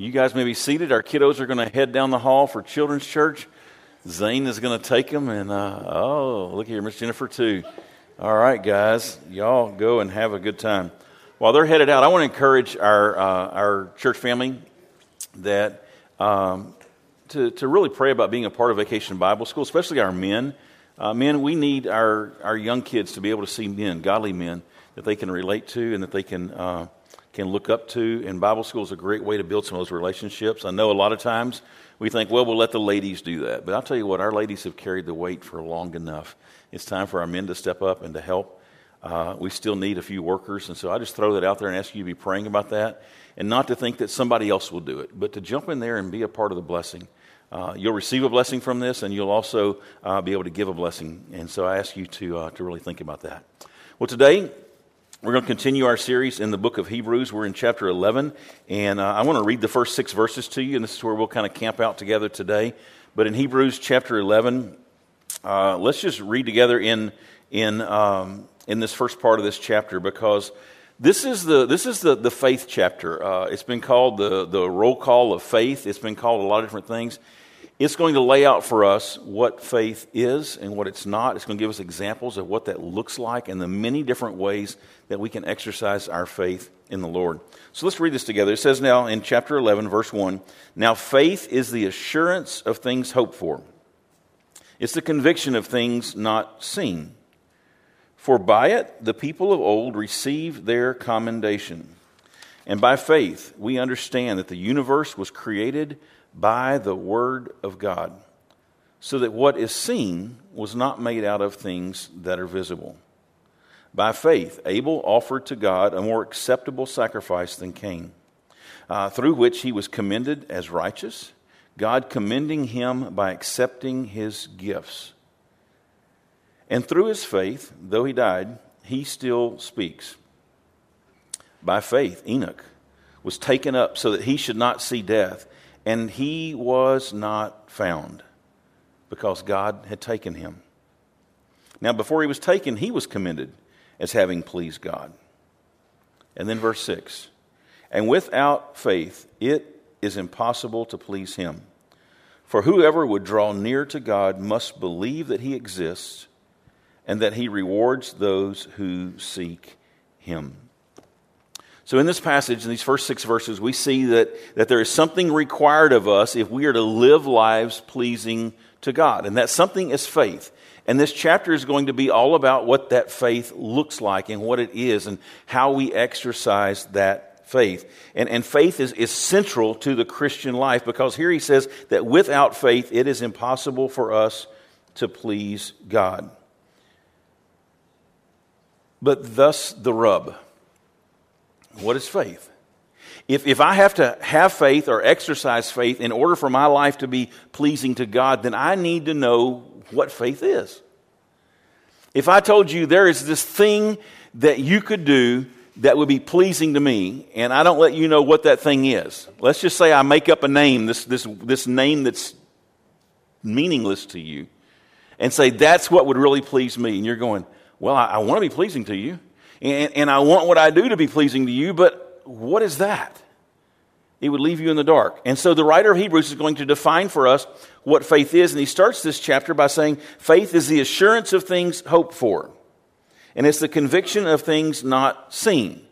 You guys may be seated. Our kiddos are going to head down the hall for children's church. Zane is going to take them, and uh, oh, look here, Miss Jennifer too. All right, guys, y'all go and have a good time. While they're headed out, I want to encourage our uh, our church family that um, to to really pray about being a part of Vacation Bible School, especially our men. Uh, men, we need our our young kids to be able to see men, godly men that they can relate to and that they can uh, can look up to. And Bible school is a great way to build some of those relationships. I know a lot of times we think, well, we'll let the ladies do that. But I'll tell you what, our ladies have carried the weight for long enough. It's time for our men to step up and to help. Uh, we still need a few workers. And so I just throw that out there and ask you to be praying about that and not to think that somebody else will do it, but to jump in there and be a part of the blessing. Uh, you'll receive a blessing from this, and you'll also uh, be able to give a blessing. And so I ask you to, uh, to really think about that. Well, today we're going to continue our series in the book of Hebrews. We're in chapter 11, and uh, I want to read the first six verses to you, and this is where we'll kind of camp out together today. But in Hebrews chapter 11, uh, let's just read together in, in, um, in this first part of this chapter because this is the, this is the, the faith chapter. Uh, it's been called the, the roll call of faith, it's been called a lot of different things. It's going to lay out for us what faith is and what it's not. It's going to give us examples of what that looks like and the many different ways that we can exercise our faith in the Lord. So let's read this together. It says now in chapter 11, verse 1 Now faith is the assurance of things hoped for, it's the conviction of things not seen. For by it the people of old received their commendation. And by faith we understand that the universe was created by the Word of God, so that what is seen was not made out of things that are visible. By faith, Abel offered to God a more acceptable sacrifice than Cain, uh, through which he was commended as righteous, God commending him by accepting his gifts. And through his faith, though he died, he still speaks. By faith, Enoch was taken up so that he should not see death and he was not found because God had taken him. Now, before he was taken, he was commended as having pleased God. And then, verse 6 And without faith, it is impossible to please him. For whoever would draw near to God must believe that he exists and that he rewards those who seek him. So, in this passage, in these first six verses, we see that, that there is something required of us if we are to live lives pleasing to God. And that something is faith. And this chapter is going to be all about what that faith looks like and what it is and how we exercise that faith. And, and faith is, is central to the Christian life because here he says that without faith, it is impossible for us to please God. But thus the rub. What is faith? If, if I have to have faith or exercise faith in order for my life to be pleasing to God, then I need to know what faith is. If I told you there is this thing that you could do that would be pleasing to me, and I don't let you know what that thing is, let's just say I make up a name, this, this, this name that's meaningless to you, and say that's what would really please me, and you're going, Well, I, I want to be pleasing to you and, and I want what I do to be pleasing to you, but what is that? It would leave you in the dark. And so the writer of Hebrews is going to define for us what faith is. And he starts this chapter by saying, faith is the assurance of things hoped for, and it's the conviction of things not seen.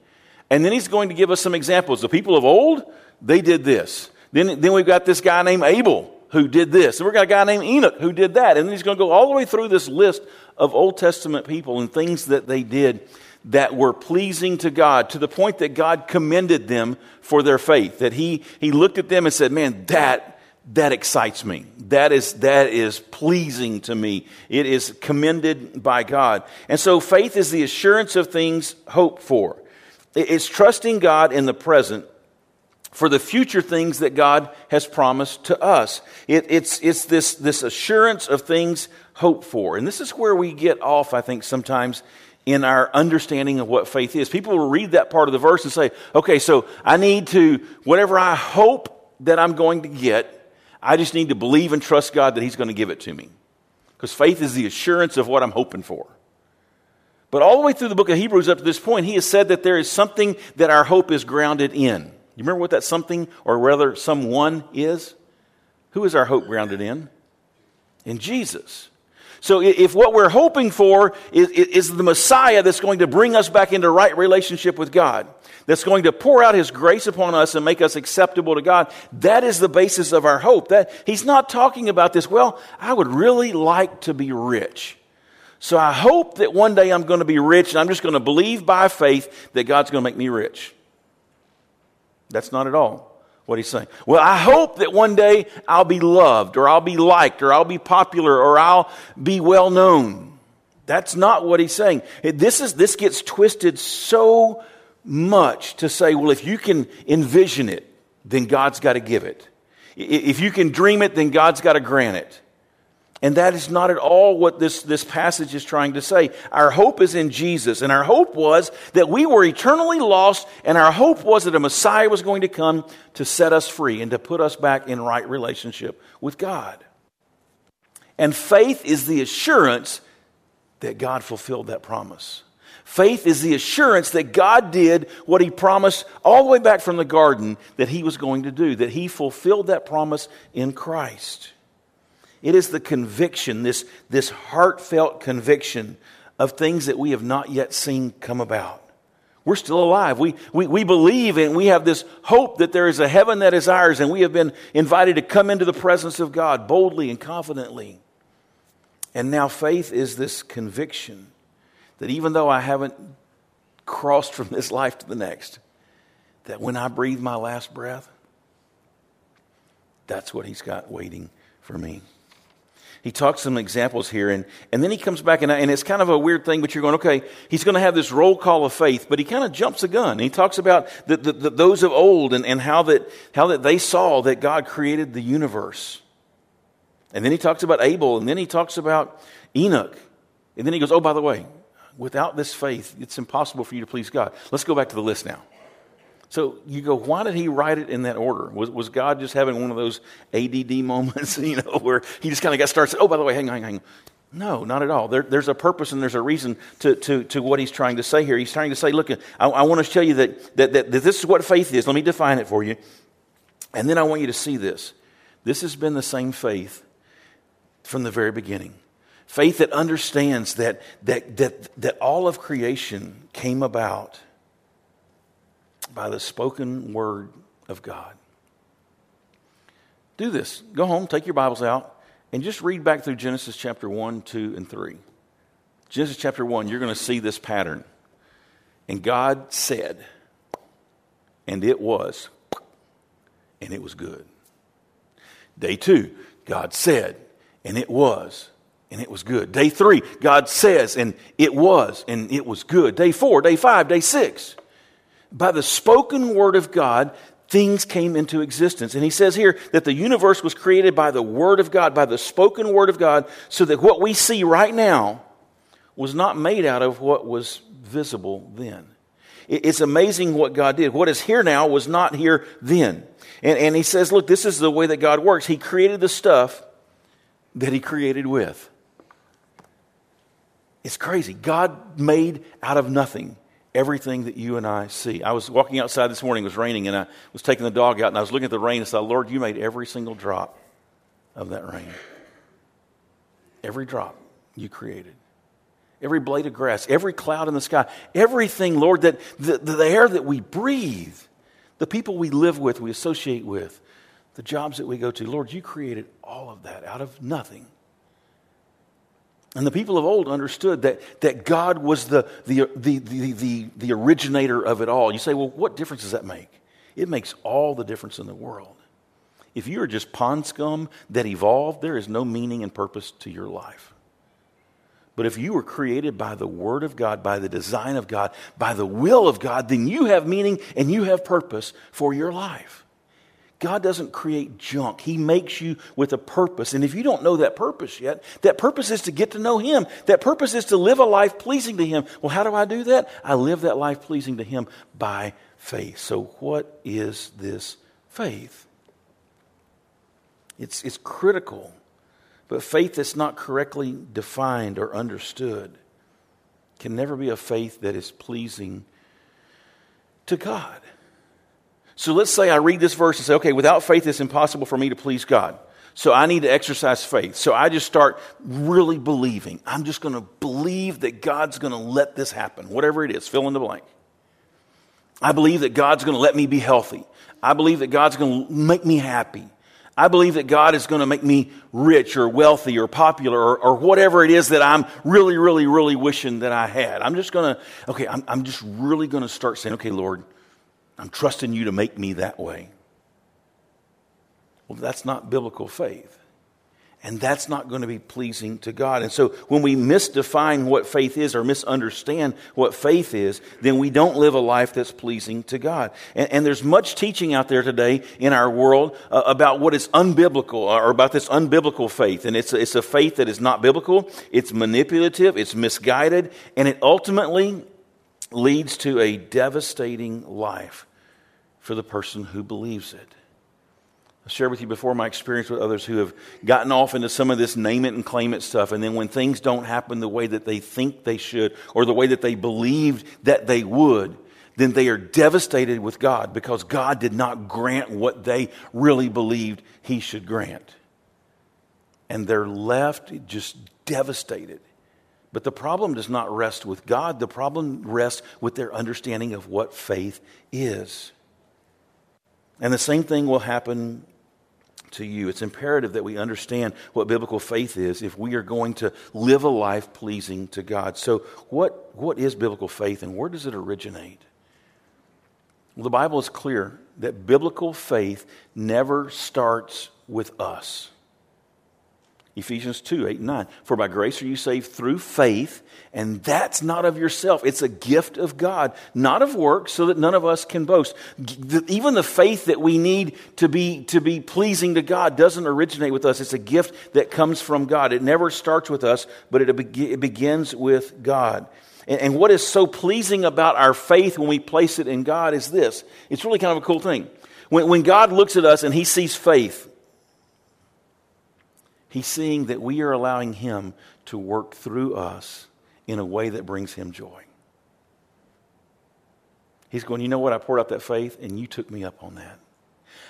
And then he's going to give us some examples. The people of old, they did this. Then, then we've got this guy named Abel who did this. And we've got a guy named Enoch who did that. And then he's going to go all the way through this list of Old Testament people and things that they did that were pleasing to God to the point that God commended them for their faith. That he, he looked at them and said, Man, that, that excites me. That is, that is pleasing to me. It is commended by God. And so faith is the assurance of things hoped for. It's trusting God in the present for the future things that God has promised to us. It, it's it's this, this assurance of things hoped for. And this is where we get off, I think, sometimes in our understanding of what faith is. People will read that part of the verse and say, okay, so I need to, whatever I hope that I'm going to get, I just need to believe and trust God that He's going to give it to me. Because faith is the assurance of what I'm hoping for. But all the way through the book of Hebrews up to this point, he has said that there is something that our hope is grounded in. You remember what that something, or rather someone, is? Who is our hope grounded in? In Jesus. So if what we're hoping for is, is, the Messiah that's going to bring us back into right relationship with God, that's going to pour out his grace upon us and make us acceptable to God, that is the basis of our hope. That he's not talking about this, well, I would really like to be rich. So I hope that one day I'm going to be rich and I'm just going to believe by faith that God's going to make me rich. That's not at all what he's saying. Well, I hope that one day I'll be loved or I'll be liked or I'll be popular or I'll be well known. That's not what he's saying. This, is, this gets twisted so much to say, well, if you can envision it, then God's got to give it. If you can dream it, then God's got to grant it. And that is not at all what this, this passage is trying to say. Our hope is in Jesus, and our hope was that we were eternally lost, and our hope was that a Messiah was going to come to set us free and to put us back in right relationship with God. And faith is the assurance that God fulfilled that promise. Faith is the assurance that God did what He promised all the way back from the garden that He was going to do, that He fulfilled that promise in Christ. It is the conviction, this, this heartfelt conviction of things that we have not yet seen come about. We're still alive. We, we, we believe and we have this hope that there is a heaven that is ours, and we have been invited to come into the presence of God boldly and confidently. And now faith is this conviction that even though I haven't crossed from this life to the next, that when I breathe my last breath, that's what He's got waiting for me he talks some examples here, and, and then he comes back, and, and it's kind of a weird thing, but you're going, okay, he's going to have this roll call of faith, but he kind of jumps the gun. He talks about the, the, the, those of old and, and how, that, how that they saw that God created the universe. And then he talks about Abel, and then he talks about Enoch. And then he goes, oh, by the way, without this faith, it's impossible for you to please God. Let's go back to the list now. So you go, why did he write it in that order? Was, was God just having one of those ADD moments, you know, where he just kind of got started? Oh, by the way, hang on, hang on. No, not at all. There, there's a purpose and there's a reason to, to, to what he's trying to say here. He's trying to say, look, I, I want to tell you that, that, that, that this is what faith is. Let me define it for you. And then I want you to see this. This has been the same faith from the very beginning. Faith that understands that, that, that, that all of creation came about by the spoken word of God. Do this. Go home, take your Bibles out, and just read back through Genesis chapter 1, 2, and 3. Genesis chapter 1, you're going to see this pattern. And God said, and it was, and it was good. Day 2, God said, and it was, and it was good. Day 3, God says, and it was, and it was good. Day 4, day 5, day 6 by the spoken word of God, things came into existence. And he says here that the universe was created by the word of God, by the spoken word of God, so that what we see right now was not made out of what was visible then. It's amazing what God did. What is here now was not here then. And, and he says, look, this is the way that God works. He created the stuff that he created with. It's crazy. God made out of nothing everything that you and I see. I was walking outside this morning, it was raining, and I was taking the dog out, and I was looking at the rain and said, Lord, you made every single drop of that rain. Every drop you created. Every blade of grass, every cloud in the sky, everything, Lord, that the, the air that we breathe, the people we live with, we associate with, the jobs that we go to, Lord, you created all of that out of nothing. And the people of old understood that, that God was the, the, the, the, the, the originator of it all. You say, well, what difference does that make? It makes all the difference in the world. If you are just pond scum that evolved, there is no meaning and purpose to your life. But if you were created by the Word of God, by the design of God, by the will of God, then you have meaning and you have purpose for your life. God doesn't create junk. He makes you with a purpose. And if you don't know that purpose yet, that purpose is to get to know Him. That purpose is to live a life pleasing to Him. Well, how do I do that? I live that life pleasing to Him by faith. So, what is this faith? It's, it's critical, but faith that's not correctly defined or understood can never be a faith that is pleasing to God. So let's say I read this verse and say, okay, without faith, it's impossible for me to please God. So I need to exercise faith. So I just start really believing. I'm just going to believe that God's going to let this happen, whatever it is, fill in the blank. I believe that God's going to let me be healthy. I believe that God's going to make me happy. I believe that God is going to make me rich or wealthy or popular or, or, whatever it is that I'm really, really, really wishing that I had. I'm just going to, okay, I'm, I'm just really going to start saying, okay, Lord, I'm trusting you to make me that way. Well, that's not biblical faith. And that's not going to be pleasing to God. And so when we misdefine what faith is or misunderstand what faith is, then we don't live a life that's pleasing to God. And, and there's much teaching out there today in our world uh, about what is unbiblical or about this unbiblical faith. And it's it's a faith that is not biblical, it's manipulative, it's misguided, and it ultimately leads to a devastating life for the person who believes it. I shared with you before my experience with others who have gotten off into some of this name it and claim it stuff. And then when things don't happen the way that they think they should or the way that they believed that they would, then they are devastated with God because God did not grant what they really believed He should grant. And they're left just devastated. But the problem does not rest with God, the problem rests with their understanding of what faith is. And the same thing will happen to you. It's imperative that we understand what biblical faith is if we are going to live a life pleasing to God. So, what, what is biblical faith and where does it originate? Well, the Bible is clear that biblical faith never starts with us. Ephesians 2 8 and 9. For by grace are you saved through faith, and that's not of yourself. It's a gift of God, not of works, so that none of us can boast. Even the faith that we need to be, to be pleasing to God doesn't originate with us. It's a gift that comes from God. It never starts with us, but it, it begins with God. And, and what is so pleasing about our faith when we place it in God is this it's really kind of a cool thing. When, when God looks at us and he sees faith, He's seeing that we are allowing Him to work through us in a way that brings Him joy. He's going, You know what? I poured out that faith, and you took me up on that.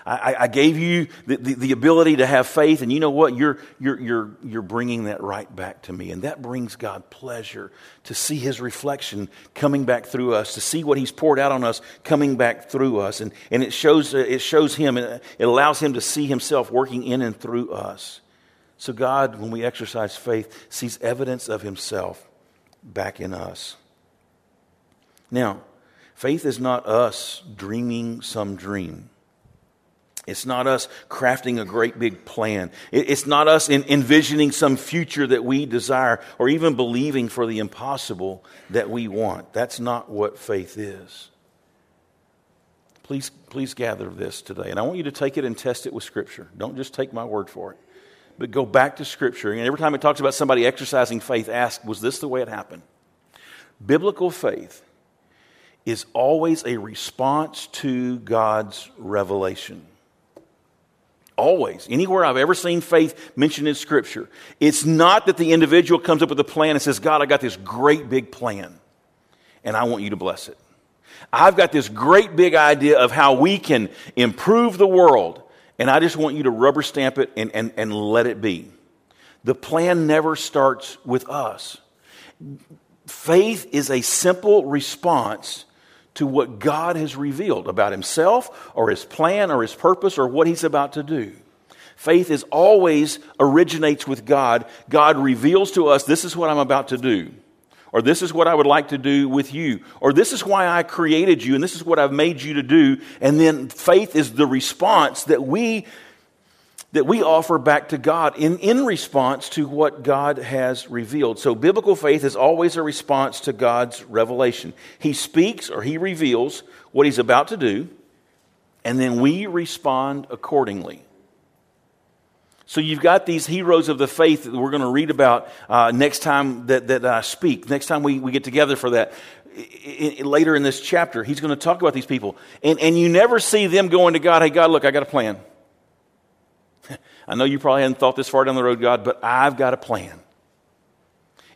I, I gave you the, the, the, ability to have faith, and you know what? You're, you're, you're, you're bringing that right back to me. And that brings God pleasure to see His reflection coming back through us, to see what He's poured out on us coming back through us. And, and it, shows, it shows Him, it allows Him to see Himself working in and through us. So, God, when we exercise faith, sees evidence of Himself back in us. Now, faith is not us dreaming some dream. It's not us crafting a great big plan. It's not us envisioning some future that we desire or even believing for the impossible that we want. That's not what faith is. Please, please gather this today. And I want you to take it and test it with Scripture. Don't just take my word for it but go back to Scripture. And every time it talks about somebody exercising faith, ask, was this the way it happened? Biblical faith is always a response to God's revelation. Always. Anywhere I've ever seen faith mentioned in Scripture, it's not that the individual comes up with a plan and says, God, I got this great big plan, and I want you to bless it. I've got this great big idea of how we can improve the world and I just want you to rubber stamp it and, and, and let it be. The plan never starts with us. Faith is a simple response to what God has revealed about Himself or His plan or His purpose or what He's about to do. Faith is always originates with God. God reveals to us, this is what I'm about to do or this is what I would like to do with you, or this is why I created you, and this is what I've made you to do. And then faith is the response that we that we offer back to God in, in response to what God has revealed. So biblical faith is always a response to God's revelation. He speaks or he reveals what he's about to do, and then we respond accordingly. So you've got these heroes of the faith that we're going to read about uh, next time that, that I speak, next time we, we get together for that. Later in this chapter, he's going to talk about these people. And, and you never see them going to God, hey, God, look, I got a plan. I know you probably hadn't thought this far down the road, God, but I've got a plan.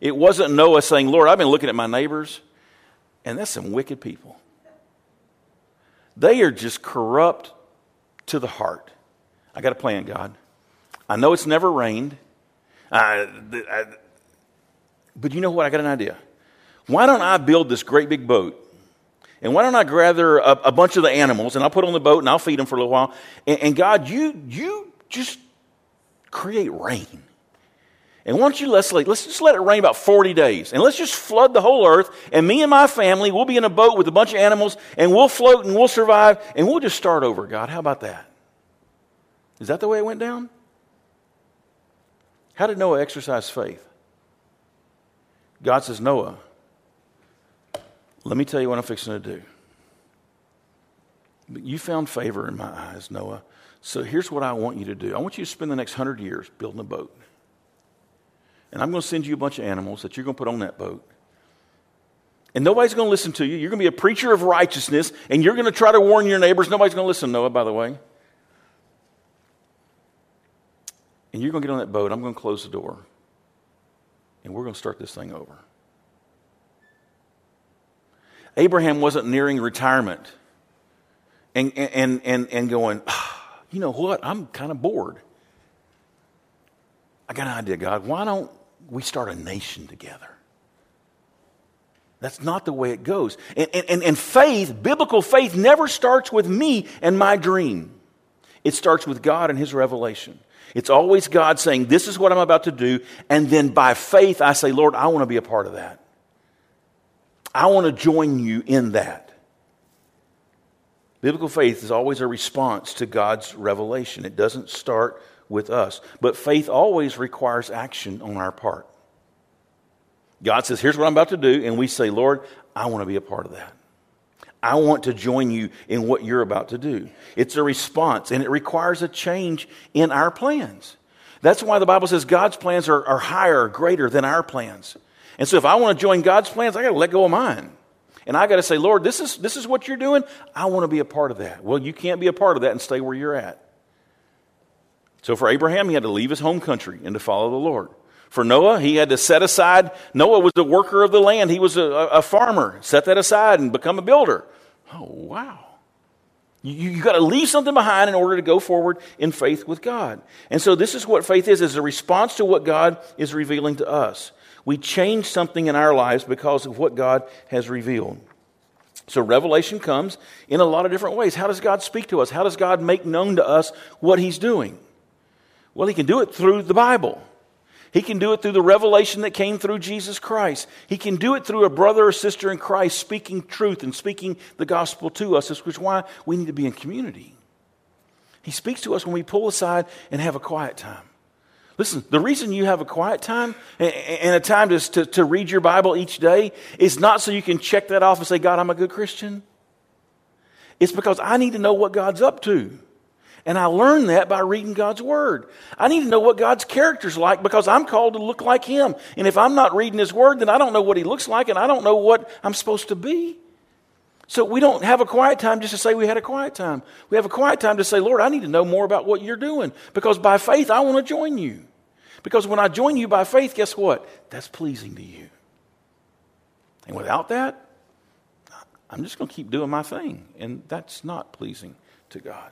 It wasn't Noah saying, Lord, I've been looking at my neighbors, and that's some wicked people. They are just corrupt to the heart. I got a plan, God. I know it's never rained. I, I, but you know what? I got an idea. Why don't I build this great big boat? And why don't I gather a, a bunch of the animals and I'll put them on the boat and I'll feed them for a little while? And, and God, you, you just create rain. And once you let's let's just let it rain about 40 days. And let's just flood the whole earth. And me and my family, we'll be in a boat with a bunch of animals and we'll float and we'll survive and we'll just start over, God. How about that? Is that the way it went down? How did Noah exercise faith? God says, Noah, let me tell you what I'm fixing to do. You found favor in my eyes, Noah. So here's what I want you to do I want you to spend the next hundred years building a boat. And I'm going to send you a bunch of animals that you're going to put on that boat. And nobody's going to listen to you. You're going to be a preacher of righteousness, and you're going to try to warn your neighbors. Nobody's going to listen, Noah, by the way. And you're going to get on that boat. I'm going to close the door. And we're going to start this thing over. Abraham wasn't nearing retirement and, and, and, and going, you know what? I'm kind of bored. I got an idea, God. Why don't we start a nation together? That's not the way it goes. And, and, and faith, biblical faith, never starts with me and my dream. It starts with God and His revelation. It's always God saying, This is what I'm about to do. And then by faith, I say, Lord, I want to be a part of that. I want to join you in that. Biblical faith is always a response to God's revelation. It doesn't start with us. But faith always requires action on our part. God says, Here's what I'm about to do. And we say, Lord, I want to be a part of that. I want to join you in what you're about to do. It's a response, and it requires a change in our plans. That's why the Bible says God's plans are, are higher, greater than our plans. And so if I want to join God's plans, I got to let go of mine. And I got to say, Lord, this is, this is what you're doing. I want to be a part of that. Well, you can't be a part of that and stay where you're at. So for Abraham, he had to leave his home country and to follow the Lord. For Noah, he had to set aside. Noah was a worker of the land. He was a, a farmer. Set that aside and become a builder. Oh, wow. You, you got to leave something behind in order to go forward in faith with God. And so this is what faith is, is a response to what God is revealing to us. We change something in our lives because of what God has revealed. So revelation comes in a lot of different ways. How does God speak to us? How does God make known to us what he's doing? Well, he can do it through the Bible. He can do it through the revelation that came through Jesus Christ. He can do it through a brother or sister in Christ speaking truth and speaking the gospel to us, which is why we need to be in community. He speaks to us when we pull aside and have a quiet time. Listen, the reason you have a quiet time and a time to, to, to, read your Bible each day is not so you can check that off and say, God, I'm a good Christian. It's because I need to know what God's up to. And I learned that by reading God's Word. I need to know what God's character's like because I'm called to look like Him. And if I'm not reading His Word, then I don't know what He looks like and I don't know what I'm supposed to be. So we don't have a quiet time just to say we had a quiet time. We have a quiet time to say, Lord, I need to know more about what you're doing because by faith I want to join you. Because when I join you by faith, guess what? That's pleasing to you. And without that, I'm just going to keep doing my thing. And that's not pleasing to God.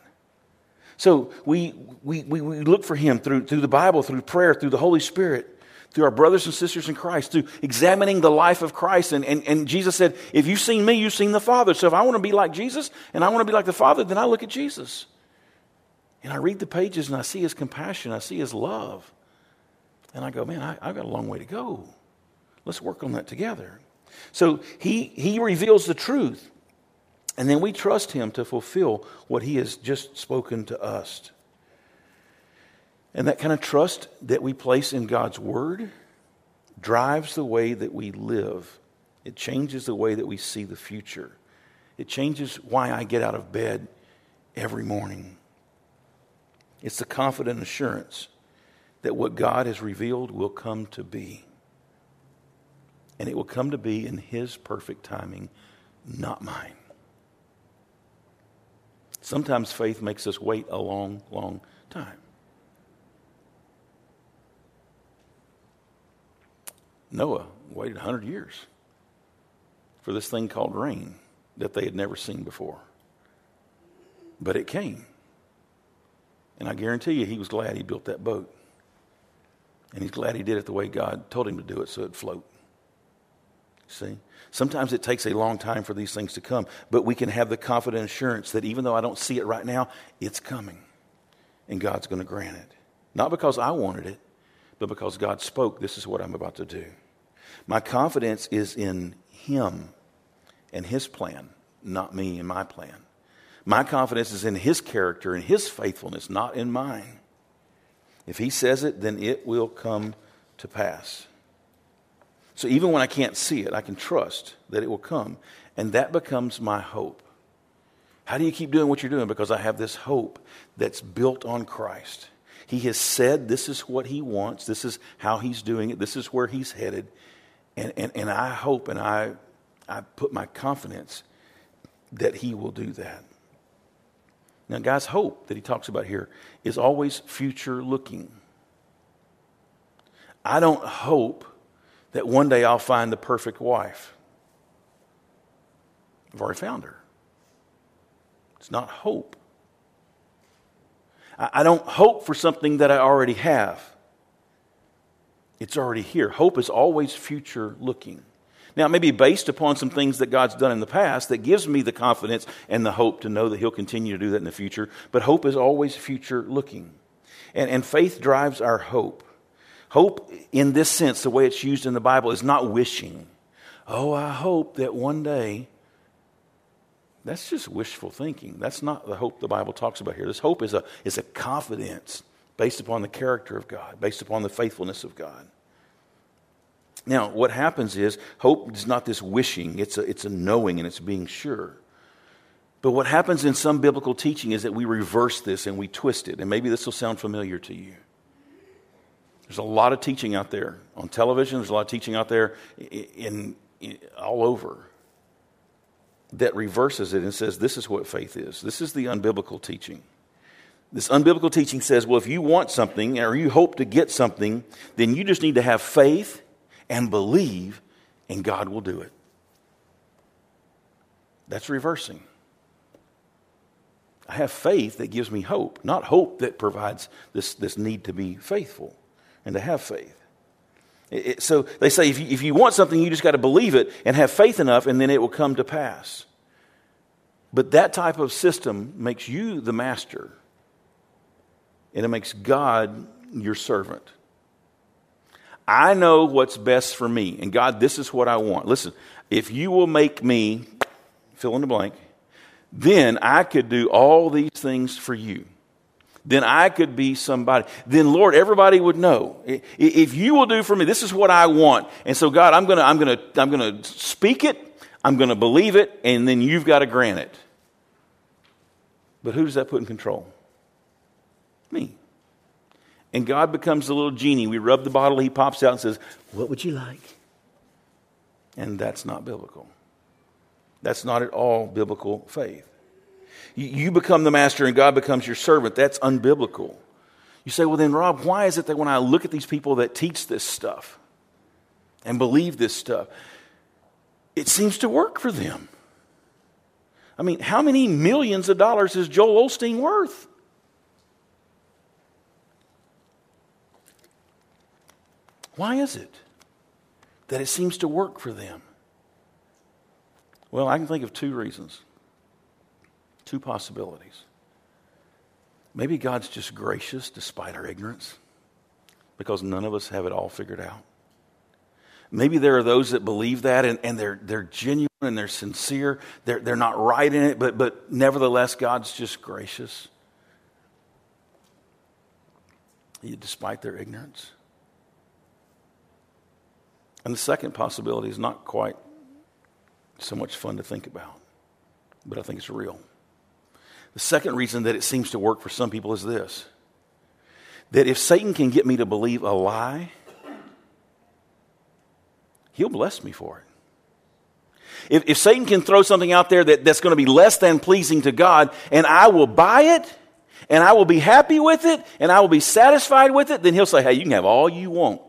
So we, we, we, we look for Him through, through the Bible, through prayer, through the Holy Spirit, through our brothers and sisters in Christ, through examining the life of Christ. And, and, and Jesus said, If you've seen me, you've seen the Father. So if I want to be like Jesus and I want to be like the Father, then I look at Jesus. And I read the pages and I see His compassion, I see His love. And I go, Man, I, I've got a long way to go. Let's work on that together. So he, he reveals the truth. And then we trust Him to fulfill what He has just spoken to us. And that kind of trust that we place in God's Word drives the way that we live. It changes the way that we see the future. It changes why I get out of bed every morning. It's the confident assurance that what God has revealed will come to be. And it will come to be in His perfect timing, not mine. Sometimes faith makes us wait a long, long time. Noah waited 100 years for this thing called rain that they had never seen before. But it came. And I guarantee you, he was glad he built that boat. And he's glad he did it the way God told him to do it so it'd float. See? Sometimes it takes a long time for these things to come, but we can have the confident assurance that even though I don't see it right now, it's coming. And God's going to grant it. Not because I wanted it, but because God spoke, this is what I'm about to do. My confidence is in Him and His plan, not me and my plan. My confidence is in His character and His faithfulness, not in mine. If He says it, then it will come to pass. So even when I can't see it, I can trust that it will come. And that becomes my hope. How do you keep doing what you're doing? Because I have this hope that's built on Christ. He has said this is what he wants, this is how he's doing it, this is where he's headed. And, and, and I hope and I, I put my confidence that he will do that. Now, God's hope that he talks about here is always future looking. I don't hope that one day I'll find the perfect wife. I've already found her. It's not hope. I don't hope for something that I already have. It's already here. Hope is always future looking. Now, it may be based upon some things that God's done in the past that gives me the confidence and the hope to know that He'll continue to do that in the future, but hope is always future looking. And, and faith drives our hope. Hope, in this sense, the way it's used in the Bible, is not wishing. Oh, I hope that one day. That's just wishful thinking. That's not the hope the Bible talks about here. This hope is a, is a confidence based upon the character of God, based upon the faithfulness of God. Now, what happens is hope is not this wishing, it's a, it's a knowing and it's being sure. But what happens in some biblical teaching is that we reverse this and we twist it. And maybe this will sound familiar to you. There's a lot of teaching out there on television, there's a lot of teaching out there in, in, all over that reverses it and says this is what faith is. This is the unbiblical teaching. This unbiblical teaching says, well, if you want something or you hope to get something, then you just need to have faith and believe, and God will do it. That's reversing. I have faith that gives me hope, not hope that provides this, this need to be faithful and to have faith. It, it, so they say if you, if you want something, you just got to believe it and have faith enough, and then it will come to pass. But that type of system makes you the master, and it makes God your servant. I know what's best for me, and God, this is what I want. Listen, if you will make me fill in the blank, then I could do all these things for you then I could be somebody. Then, Lord, everybody would know. If you will do for me, this is what I want. And so, God, I'm going to I'm gonna, I'm gonna speak it, I'm going to believe it, and then you've got to grant it. But who does that put in control? Me. And God becomes the little genie. We rub the bottle, he pops out and says, What would you like? And that's not biblical. That's not at all biblical faith. You become the master and God becomes your servant. That's unbiblical. You say, well, then, Rob, why is it that when I look at these people that teach this stuff and believe this stuff, it seems to work for them? I mean, how many millions of dollars is Joel Osteen worth? Why is it that it seems to work for them? Well, I can think of two reasons. Two possibilities. Maybe God's just gracious despite our ignorance because none of us have it all figured out. Maybe there are those that believe that and, and they're, they're genuine and they're sincere. They're, they're not right in it, but, but nevertheless, God's just gracious despite their ignorance. And the second possibility is not quite so much fun to think about, but I think it's real. The second reason that it seems to work for some people is this that if Satan can get me to believe a lie, he'll bless me for it. If, if Satan can throw something out there that, that's going to be less than pleasing to God, and I will buy it, and I will be happy with it, and I will be satisfied with it, then he'll say, hey, you can have all you want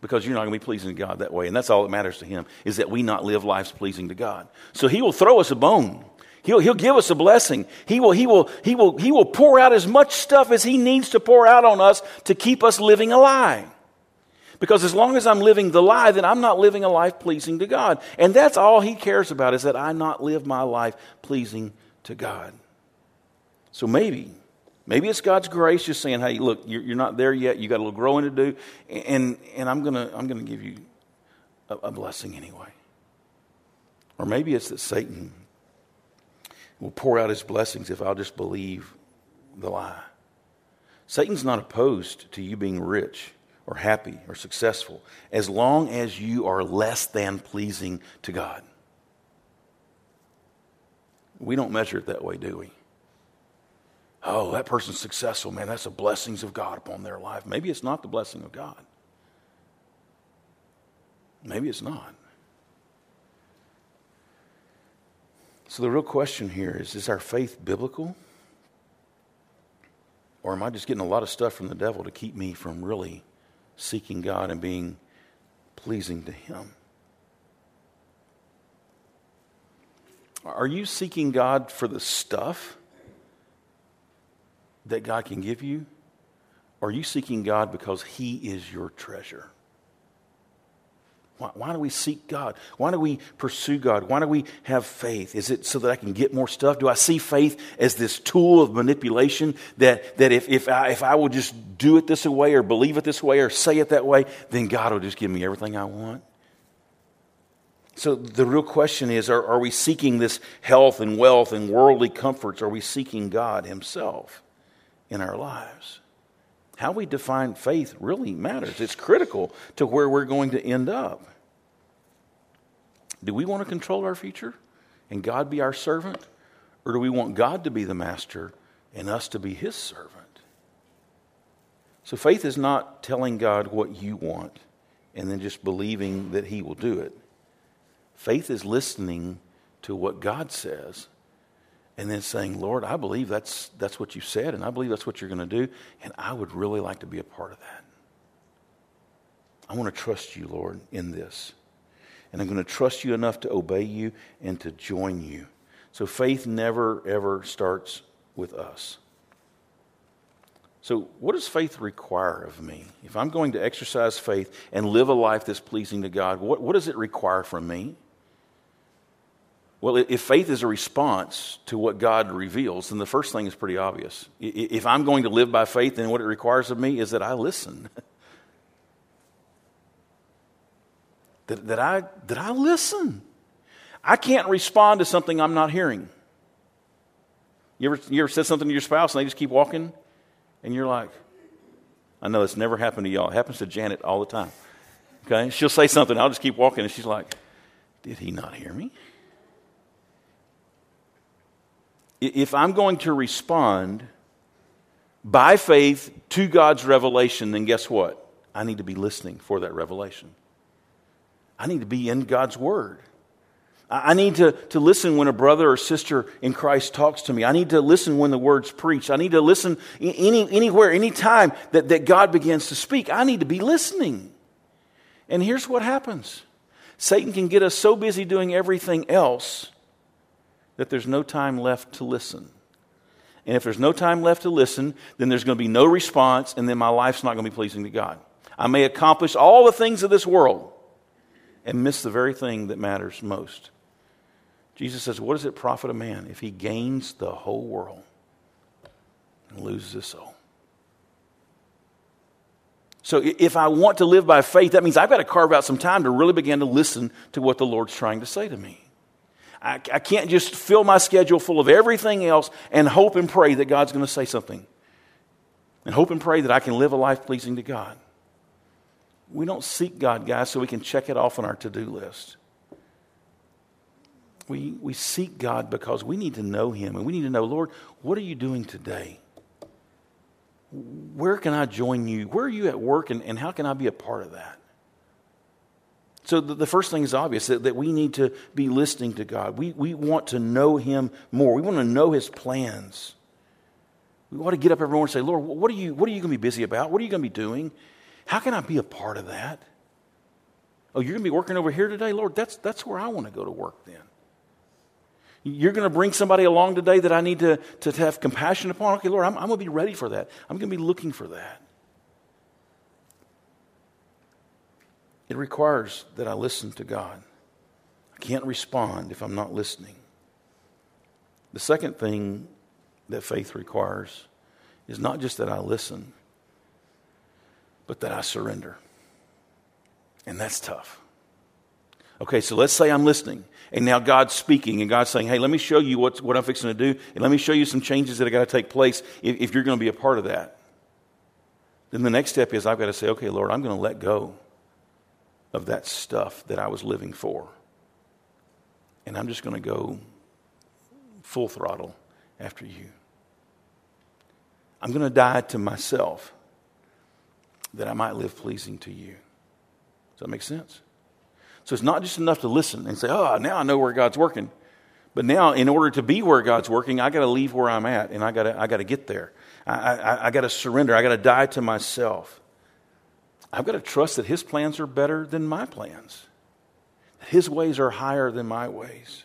because you're not going to be pleasing to God that way. And that's all that matters to him, is that we not live lives pleasing to God. So he will throw us a bone He'll, he'll give us a blessing. He will, he, will, he, will, he will pour out as much stuff as He needs to pour out on us to keep us living a lie. Because as long as I'm living the lie, then I'm not living a life pleasing to God. And that's all He cares about is that I not live my life pleasing to God. So maybe, maybe it's God's grace just saying, hey, look, you're, you're not there yet. You got a little growing to do. And, and I'm going to I'm going to give you a, a blessing anyway. Or maybe it's that Satan will pour out his blessings if I'll just believe the lie. Satan's not opposed to you being rich or happy or successful as long as you are less than pleasing to God. We don't measure it that way, do we? Oh, that person's successful, man. That's the blessings of God upon their life. Maybe it's not the blessing of God. Maybe it's not. So the real question here is is our faith biblical? Or am I just getting a lot of stuff from the devil to keep me from really seeking God and being pleasing to Him? Are you seeking God for the stuff that God can give you? Or are you seeking God because He is your treasure? Why, why, do we seek God? Why do we pursue God? Why do we have faith? Is it so that I can get more stuff? Do I see faith as this tool of manipulation that, that if, if, I, if I will just do it this way or believe it this way or say it that way, then God will just give me everything I want? So the real question is are, are we seeking this health and wealth and worldly comforts? Are we seeking God Himself in our lives? How we define faith really matters. It's critical to where we're going to end up. Do we want to control our future and God be our servant? Or do we want God to be the master and us to be his servant? So faith is not telling God what you want and then just believing that he will do it. Faith is listening to what God says and then saying, Lord, I believe that's, that's what you said, and I believe that's what you're going to do, and I would really like to be a part of that. I want to trust you, Lord, in this. And I'm going to trust you enough to obey you and to join you. So faith never, ever starts with us. So, what does faith require of me? If I'm going to exercise faith and live a life that's pleasing to God, what, what does it require from me? Well, if faith is a response to what God reveals, then the first thing is pretty obvious. If I'm going to live by faith, then what it requires of me is that I listen. that, that, I, that I listen. I can't respond to something I'm not hearing. You ever, you ever said something to your spouse and they just keep walking? And you're like, I know it's never happened to y'all. It happens to Janet all the time. Okay? She'll say something, I'll just keep walking, and she's like, Did he not hear me? If I'm going to respond by faith to God's revelation, then guess what? I need to be listening for that revelation. I need to be in God's Word. I need to, to listen when a brother or sister in Christ talks to me. I need to listen when the word's preached. I need to listen any, anywhere, anytime that, that God begins to speak. I need to be listening. And here's what happens Satan can get us so busy doing everything else that there's no time left to listen. And if there's no time left to listen, then there's going to be no response, and then my life's not going to be pleasing to God. I may accomplish all the things of this world and miss the very thing that matters most. Jesus says, What does it profit a man if he gains the whole world and loses his soul? So if I want to live by faith, that means I've got to carve out some time to really begin to listen to what the Lord's trying to say to me. I, I can't just fill my schedule full of everything else and hope and pray that God's going to say something. And hope and pray that I can live a life pleasing to God. We don't seek God, guys, so we can check it off on our to do list. We, we seek God because we need to know Him and we need to know, Lord, what are you doing today? Where can I join you? Where are you at work and, and how can I be a part of that? So the, the first thing is obvious that, that we need to be listening to God. We, we want to know Him more. We want to know His plans. We want to get up every morning and say, Lord, what are you, what are you going to be busy about? What are you going to be doing? How can I be a part of that? Oh, you're going to be working over here today? Lord, that's, that's where I want to go to work then. You're going to bring somebody along today that I need to, to have compassion upon? Okay, Lord, I'm, I'm going to be ready for that. I'm going to be looking for that. It requires that I listen to God. I can't respond if I'm not listening. The second thing that faith requires is not just that I listen, but that I surrender. And that's tough. Okay, so let's say I'm listening, and now God's speaking, and God's saying, Hey, let me show you what's, what I'm fixing to do, and let me show you some changes that are got to take place if, if you're going to be a part of that. Then the next step is I've got to say, Okay, Lord, I'm going to let go of that stuff that I was living for. And I'm just going to go full throttle after you. I'm going to die to myself that I might live pleasing to you. Does that make sense? So it's not just enough to listen and say, oh, now I know where God's working. But now, in order to be where God's working, I got to leave where I'm at and I got to I got to get there. I, I, I got to surrender. I got to die to myself. I've got to trust that His plans are better than my plans. That His ways are higher than my ways.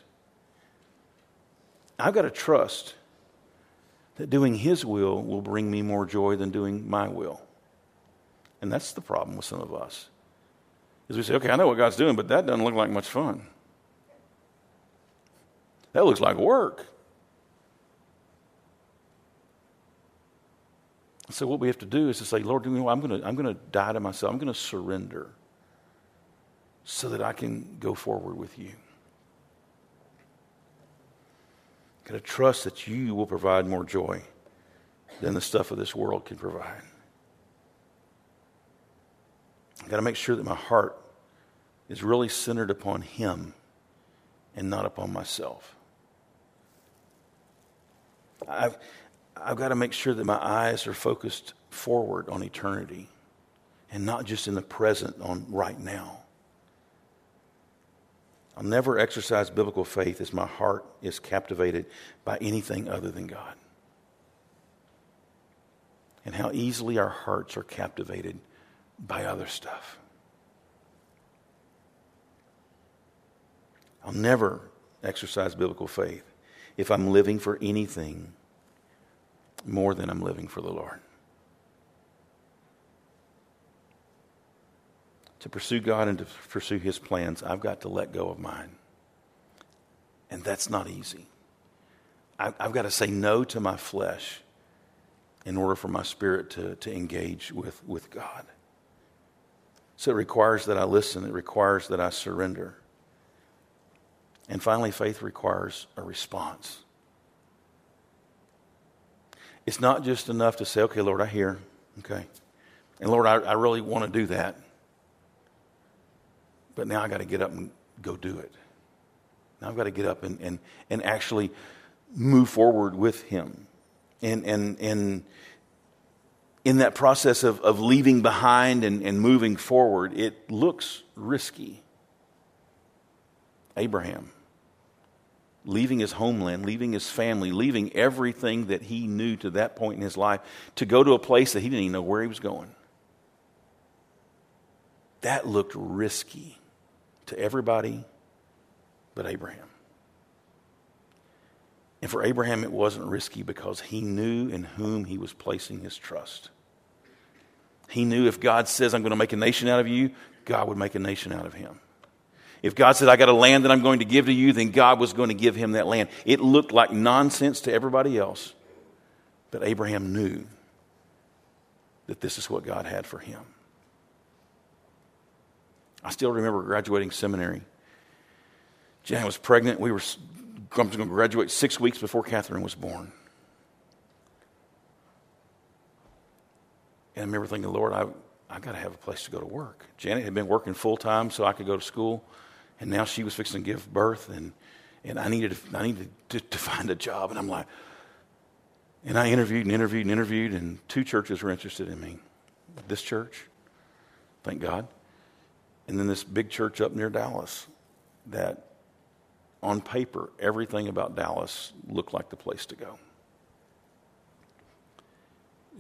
I've got to trust that doing His will will bring me more joy than doing my will. And that's the problem with some of us. Is we say, okay, I know what God's doing, but that doesn't look like much fun. That looks like work. So what we have to do is to say, Lord, I'm going to, I'm going to die to myself. I'm going to surrender so that I can go forward with you. Got to trust that you will provide more joy than the stuff of this world can provide. I've got to make sure that my heart is really centered upon Him and not upon myself. I've, I've got to make sure that my eyes are focused forward on eternity and not just in the present on right now. I'll never exercise biblical faith as my heart is captivated by anything other than God. And how easily our hearts are captivated by other stuff. I'll never exercise biblical faith if I'm living for anything more than I'm living for the Lord. To pursue God and to pursue His plans, I've got to let go of mine. And that's not easy. I've got to say no to my flesh in order for my spirit to, to engage with, with God. So it requires that I listen, it requires that I surrender. And finally, faith requires a response. It's not just enough to say, okay, Lord, I hear. Okay. And Lord, I, I really want to do that. But now I got to get up and go do it. Now I've got to get up and, and, and actually move forward with Him. And, and, and in that process of, of leaving behind and, and moving forward, it looks risky. Abraham leaving his homeland, leaving his family, leaving everything that he knew to that point in his life to go to a place that he didn't even know where he was going. That looked risky to everybody but Abraham. And for Abraham, it wasn't risky because he knew in whom he was placing his trust. He knew if God says, I'm going to make a nation out of you, God would make a nation out of him. If God said, I got a land that I'm going to give to you, then God was going to give him that land. It looked like nonsense to everybody else, but Abraham knew that this is what God had for him. I still remember graduating seminary. Jan was pregnant. We were going to graduate six weeks before Catherine was born. And I remember thinking, Lord, I, I got to have a place to go to work. Janet had been working full time so I could go to school and now she was fixing to give birth, and, and I needed, I needed to, to find a job. And I'm like, and I interviewed and interviewed and interviewed, and two churches were interested in me. This church, thank God, and then this big church up near Dallas that on paper, everything about Dallas looked like the place to go.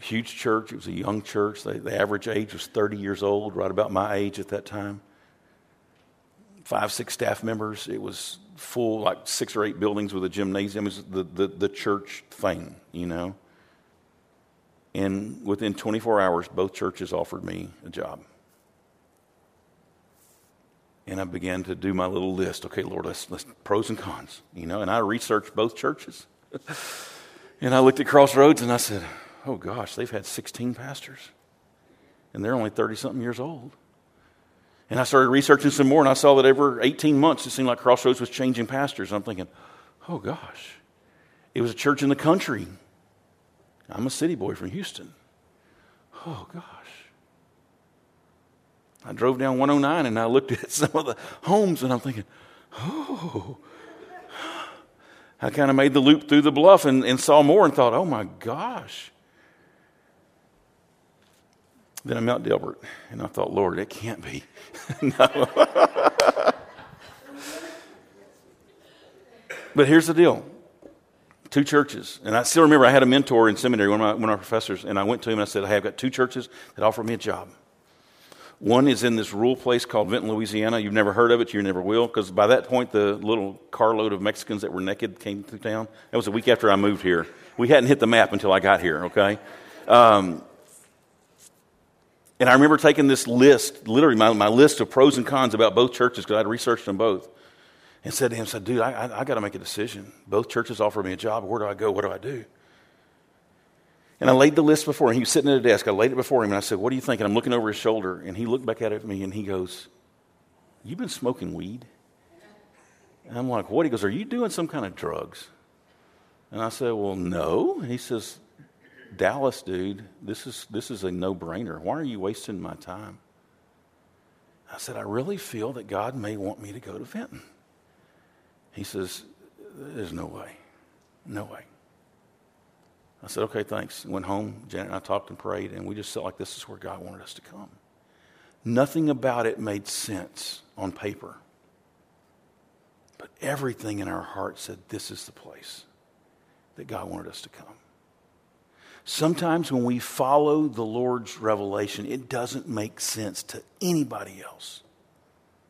Huge church. It was a young church. the average age was 30 years old, right about my age at that time five, six staff members. It was full, like six or eight buildings with a gymnasium. It was the, the, the church thing, you know. And within 24 hours, both churches offered me a job. And I began to do my little list. Okay, Lord, let's, let's pros and cons, you know. And I researched both churches. and I looked at Crossroads and I said, oh gosh, they've had 16 pastors. And they're only 30 something years old. And I started researching some more, and I saw that every 18 months it seemed like Crossroads was changing pastors. And I'm thinking, oh gosh, it was a church in the country. I'm a city boy from Houston. Oh gosh. I drove down 109 and I looked at some of the homes, and I'm thinking, oh. I kind of made the loop through the bluff and, and saw more and thought, oh my gosh. Then I'm met Delbert, and I thought, Lord, it can't be. but here's the deal two churches. And I still remember I had a mentor in seminary, one of my, one of my professors, and I went to him and I said, Hey, I've got two churches that offer me a job. One is in this rural place called Vinton, Louisiana. You've never heard of it, you never will, because by that point, the little carload of Mexicans that were naked came through town. That was a week after I moved here. We hadn't hit the map until I got here, okay? Um, and I remember taking this list, literally my, my list of pros and cons about both churches, because I'd researched them both, and said to him, said, dude, I, I, I got to make a decision. Both churches offer me a job. Where do I go? What do I do? And I laid the list before him. He was sitting at a desk. I laid it before him, and I said, what do you think? And I'm looking over his shoulder, and he looked back at me, and he goes, you've been smoking weed? And I'm like, what? He goes, are you doing some kind of drugs? And I said, well, no. And he says, Dallas, dude, this is, this is a no brainer. Why are you wasting my time? I said, I really feel that God may want me to go to Vinton. He says, There's no way. No way. I said, Okay, thanks. Went home. Janet and I talked and prayed, and we just felt like this is where God wanted us to come. Nothing about it made sense on paper. But everything in our heart said, This is the place that God wanted us to come. Sometimes when we follow the Lord's revelation, it doesn't make sense to anybody else.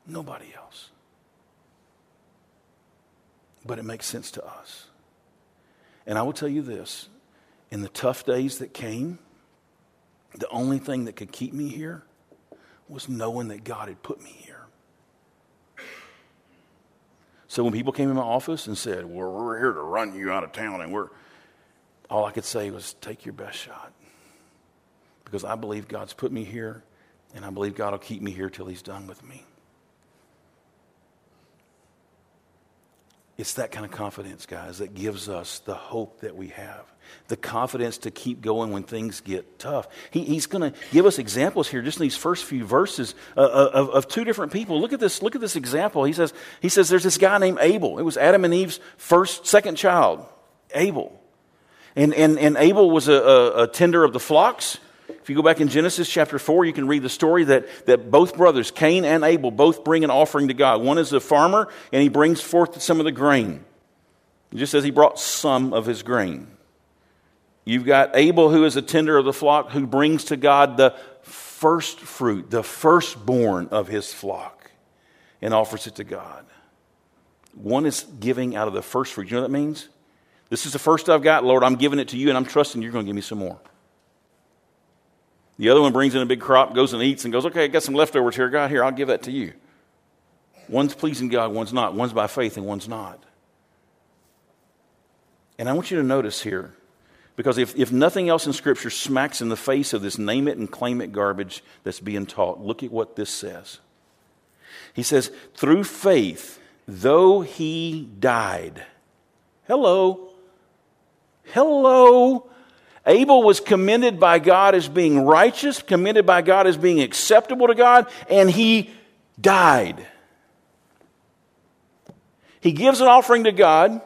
Nobody else. But it makes sense to us. And I will tell you this in the tough days that came, the only thing that could keep me here was knowing that God had put me here. So when people came in my office and said, well, We're here to run you out of town and we're all I could say was, take your best shot. Because I believe God's put me here, and I believe God will keep me here till He's done with me. It's that kind of confidence, guys, that gives us the hope that we have. The confidence to keep going when things get tough. He, he's going to give us examples here, just in these first few verses, uh, uh, of, of, two different people. Look at this. Look at this example. He says, he says, there's this guy named Abel. It was Adam and Eve's first, second child, Abel. And, and, and Abel was a, a, a tender of the flocks. If you go back in Genesis chapter 4, you can read the story that, that both brothers, Cain and Abel, both bring an offering to God. One is a farmer, and he brings forth some of the grain. It just says he brought some of his grain. You've got Abel, who is a tender of the flock, who brings to God the first fruit, the firstborn of his flock, and offers it to God. One is giving out of the first fruit. You know what that means? This is the first I've got, Lord. I'm giving it to you, and I'm trusting you're going to give me some more. The other one brings in a big crop, goes and eats, and goes, Okay, I got some leftovers here. God, here, I'll give that to you. One's pleasing God, one's not. One's by faith, and one's not. And I want you to notice here, because if, if nothing else in Scripture smacks in the face of this name it and claim it garbage that's being taught, look at what this says. He says, Through faith, though he died. Hello. Hello. Abel was commended by God as being righteous, commended by God as being acceptable to God, and he died. He gives an offering to God.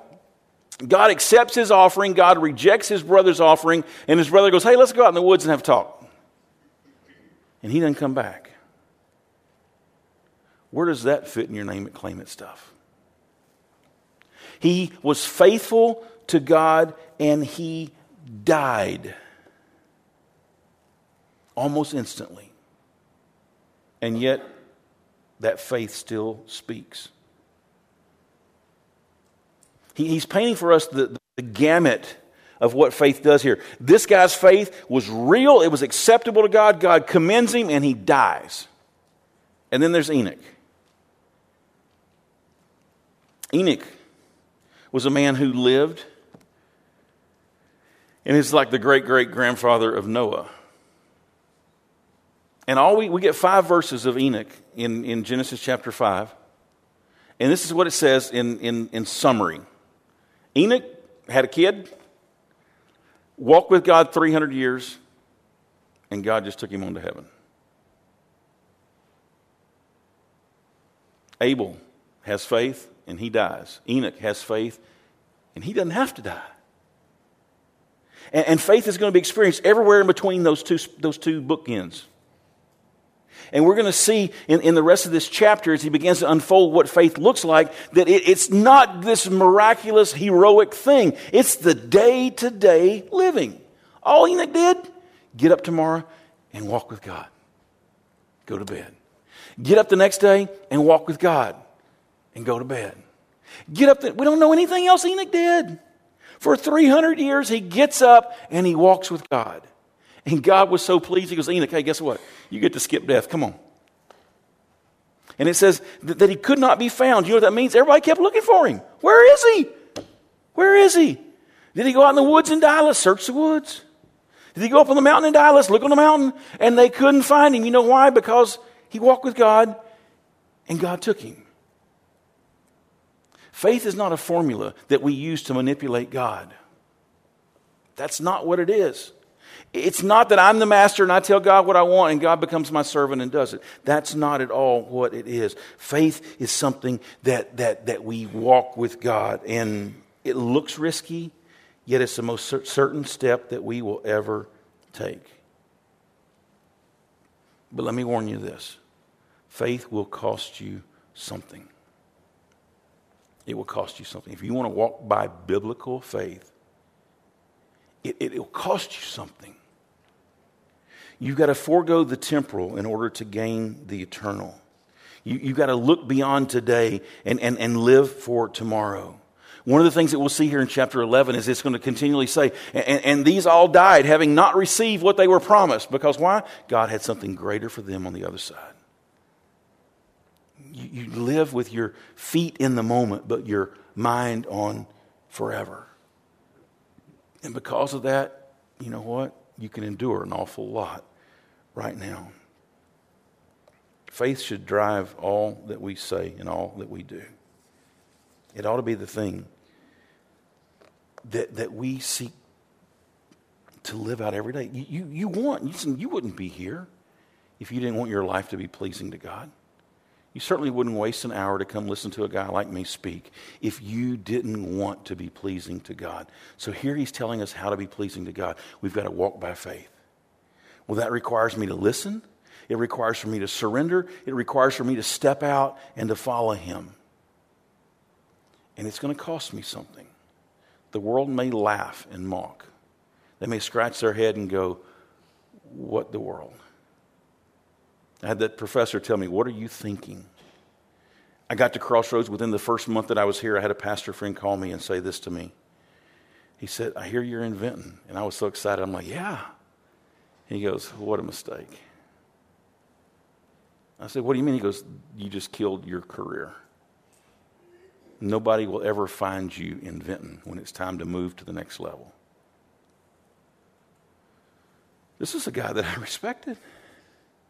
God accepts his offering. God rejects his brother's offering. And his brother goes, Hey, let's go out in the woods and have a talk. And he doesn't come back. Where does that fit in your name it, claim it stuff? He was faithful to God and he died almost instantly. And yet, that faith still speaks. He, he's painting for us the, the gamut of what faith does here. This guy's faith was real, it was acceptable to God. God commends him, and he dies. And then there's Enoch. Enoch was a man who lived and is like the great great grandfather of Noah. And all we, we get five verses of Enoch in, in Genesis chapter 5. And this is what it says in, in, in summary Enoch had a kid, walked with God 300 years, and God just took him on to heaven. Abel has faith, and he dies. Enoch has faith, and he doesn't have to die. And, and faith is going to be experienced everywhere in between those two, those two bookends. And we're going to see in, in the rest of this chapter as he begins to unfold what faith looks like that it, it's not this miraculous, heroic thing. It's the day to day living. All Enoch did, get up tomorrow and walk with God. Go to bed. Get up the next day and walk with God and go to bed. Get up. The, we don't know anything else Enoch did. For 300 years, he gets up and he walks with God. And God was so pleased. He goes, Enoch, hey, guess what? You get to skip death. Come on. And it says that, that he could not be found. You know what that means? Everybody kept looking for him. Where is he? Where is he? Did he go out in the woods and die? Let's search the woods. Did he go up on the mountain and die? Let's look on the mountain. And they couldn't find him. You know why? Because he walked with God and God took him. Faith is not a formula that we use to manipulate God. That's not what it is. It's not that I'm the master and I tell God what I want and God becomes my servant and does it. That's not at all what it is. Faith is something that, that, that we walk with God and it looks risky, yet it's the most certain step that we will ever take. But let me warn you this faith will cost you something. It will cost you something. If you want to walk by biblical faith, it, it, will cost you something. You've got to forego the temporal in order to gain the eternal. You, you've got to look beyond today and, and, and live for tomorrow. One of the things that we'll see here in chapter 11 is it's going to continually say, and, and, these all died having not received what they were promised. Because why? God had something greater for them on the other side. You, live with your feet in the moment, but your mind on forever. And because of that, you know what? you can endure an awful lot right now. Faith should drive all that we say and all that we do. It ought to be the thing that, that we seek to live out every day. You, you, you want, you, you wouldn't be here if you didn't want your life to be pleasing to God. You certainly wouldn't waste an hour to come listen to a guy like me speak if you didn't want to be pleasing to God. So here he's telling us how to be pleasing to God. We've got to walk by faith. Well, that requires me to listen. It requires for me to surrender. It requires for me to step out and to follow him. And it's going to cost me something. The world may laugh and mock. They may scratch their head and go, What the world? I had that professor tell me, What are you thinking? I got to Crossroads within the first month that I was here. I had a pastor friend call me and say this to me. He said, I hear you're in Vinton. And I was so excited. I'm like, Yeah. He goes, What a mistake. I said, What do you mean? He goes, You just killed your career. Nobody will ever find you in Vinton when it's time to move to the next level. This is a guy that I respected.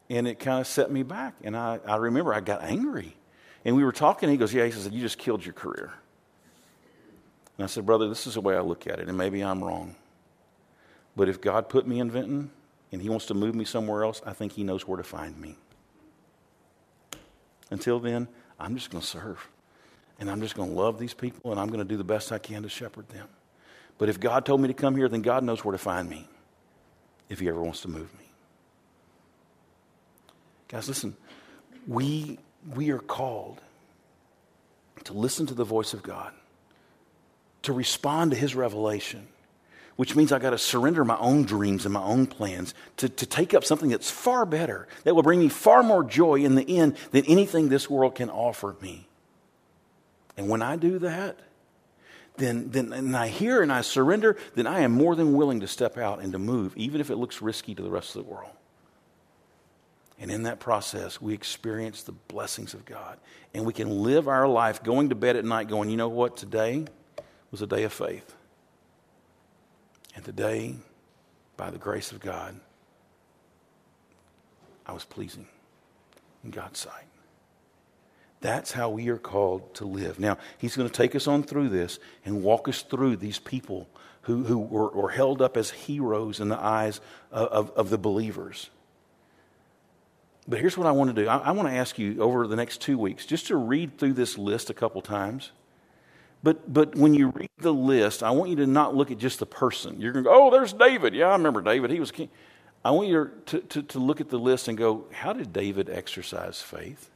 And it kind of set me back. And I, I remember I got angry. And we were talking. He goes, Yeah, he says, You just killed your career. And I said, Brother, this is the way I look at it. And maybe I'm wrong. But if God put me in Vinton and He wants to move me somewhere else, I think He knows where to find me. Until then, I'm just going to serve. And I'm just going to love these people and I'm going to do the best I can to shepherd them. But if God told me to come here, then God knows where to find me if He ever wants to move me. Guys, listen, we, we are called to listen to the voice of God, to respond to his revelation. which means I got to surrender my own dreams and my own plans to, to take up something that's far better, that will bring me far more joy in the end than anything this world can offer me. And when I do that, then, then and I hear and I surrender, then I am more than willing to step out and to move, even if it looks risky to the rest of the world. And in that process, we experience the blessings of God. And we can live our life going to bed at night going, you know what, today was a day of faith. And today, by the grace of God, I was pleasing in God's sight. That's how we are called to live. Now, He's going to take us on through this and walk us through these people who, who were, were held up as heroes in the eyes of, of, of the believers. But here's what I want to do I, I want to ask you over the next two weeks just to read through this list a couple times. But, but when you read the list, I want you to not look at just the person. You're going to go, oh, there's David. Yeah, I remember David. He was king. I want you to, to, to look at the list and go, how did David exercise faith?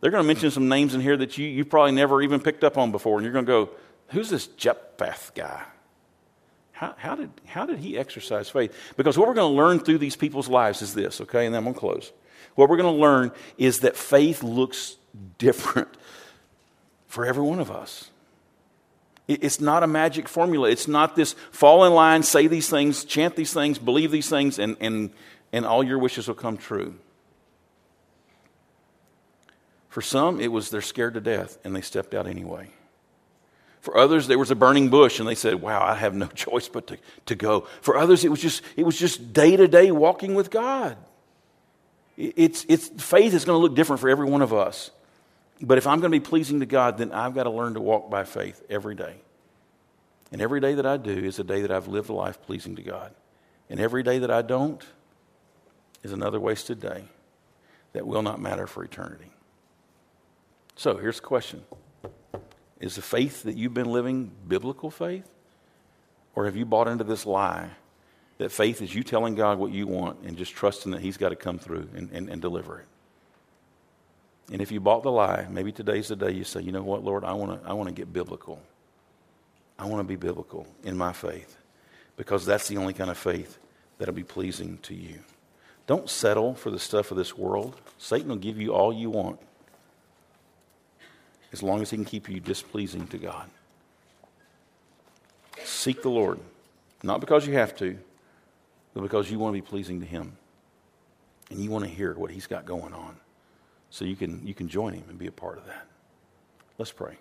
They're going to mention some names in here that you, you probably never even picked up on before. And you're going to go, who's this Jephthah guy? How, how, did, how did he exercise faith? Because what we're going to learn through these people's lives is this, okay? And then I'm going to close. What we're going to learn is that faith looks different for every one of us. It's not a magic formula. It's not this fall in line, say these things, chant these things, believe these things, and, and, and all your wishes will come true. For some, it was they're scared to death and they stepped out anyway. For others, there was a burning bush and they said, Wow, I have no choice but to, to go. For others, it was just it was just day to day walking with God. It's, it's faith is going to look different for every one of us. But if I'm going to be pleasing to God, then I've got to learn to walk by faith every day. And every day that I do is a day that I've lived a life pleasing to God. And every day that I don't is another wasted day that will not matter for eternity. So here's the question Is the faith that you've been living biblical faith? Or have you bought into this lie that faith is you telling God what you want and just trusting that He's got to come through and, and, and deliver it? And if you bought the lie, maybe today's the day you say, you know what, Lord, I want to I wanna get biblical. I want to be biblical in my faith because that's the only kind of faith that'll be pleasing to you. Don't settle for the stuff of this world. Satan will give you all you want as long as he can keep you displeasing to God. Seek the Lord, not because you have to, but because you want to be pleasing to him. And you want to hear what he's got going on. So you can, you can join him and be a part of that. Let's pray.